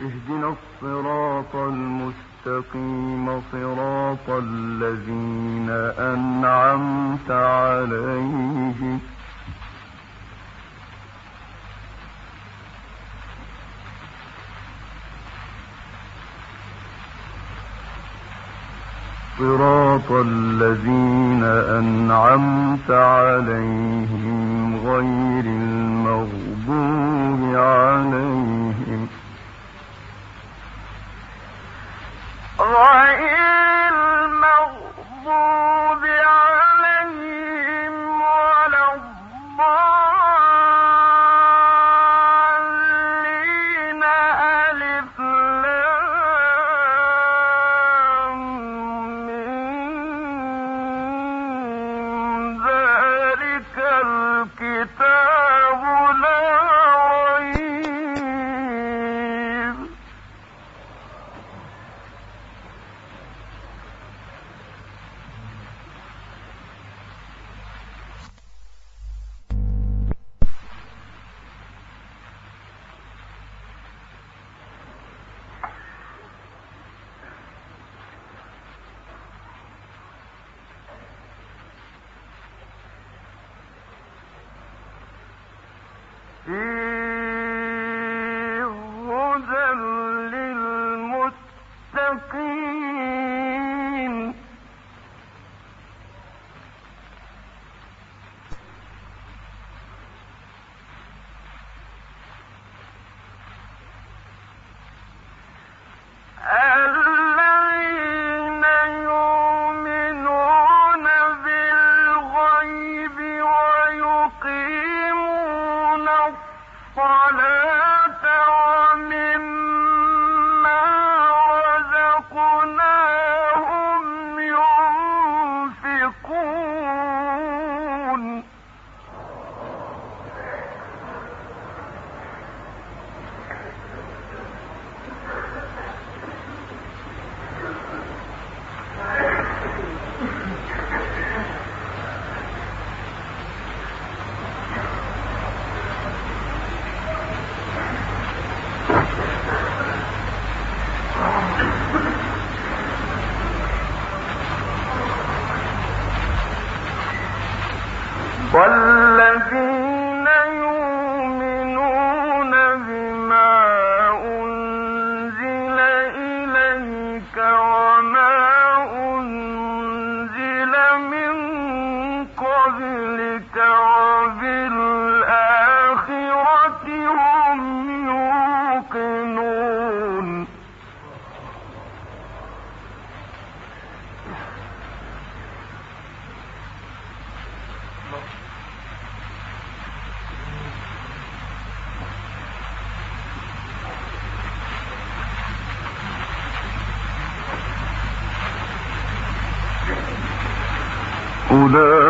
اهدنا الصراط المستقيم صراط الذين أنعمت عليهم. صراط الذين أنعمت عليهم غير المغضوب عليهم. غير المغضوب Mm. ذكروا the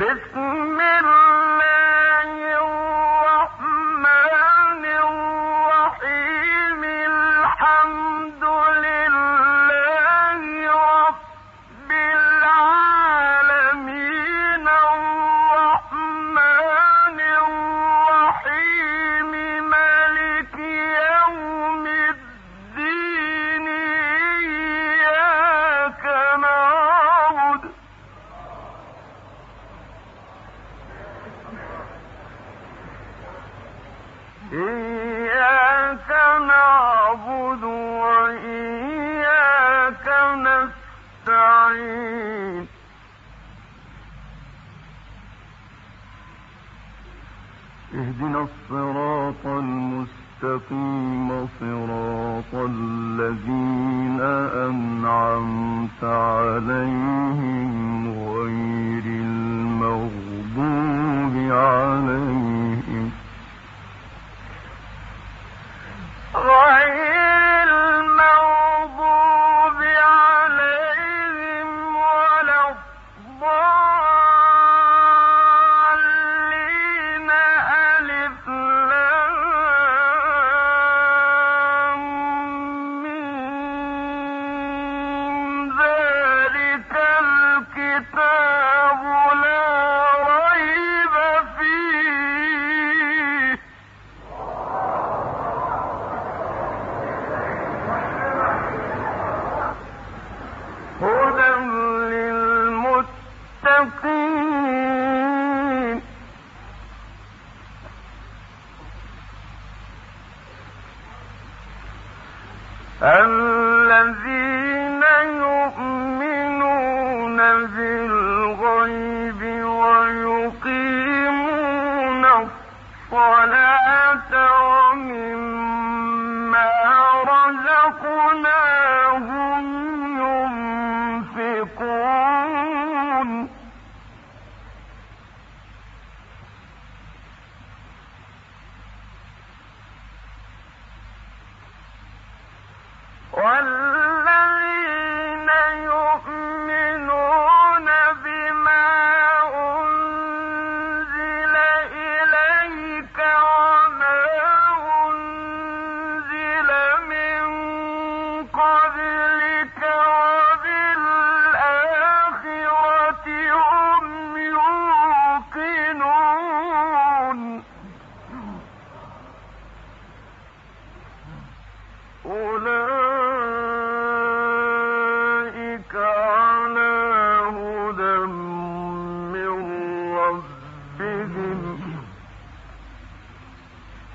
بسم الله اهدنا الصراط المستقيم صراط الذين أنعمت عليهم. الذي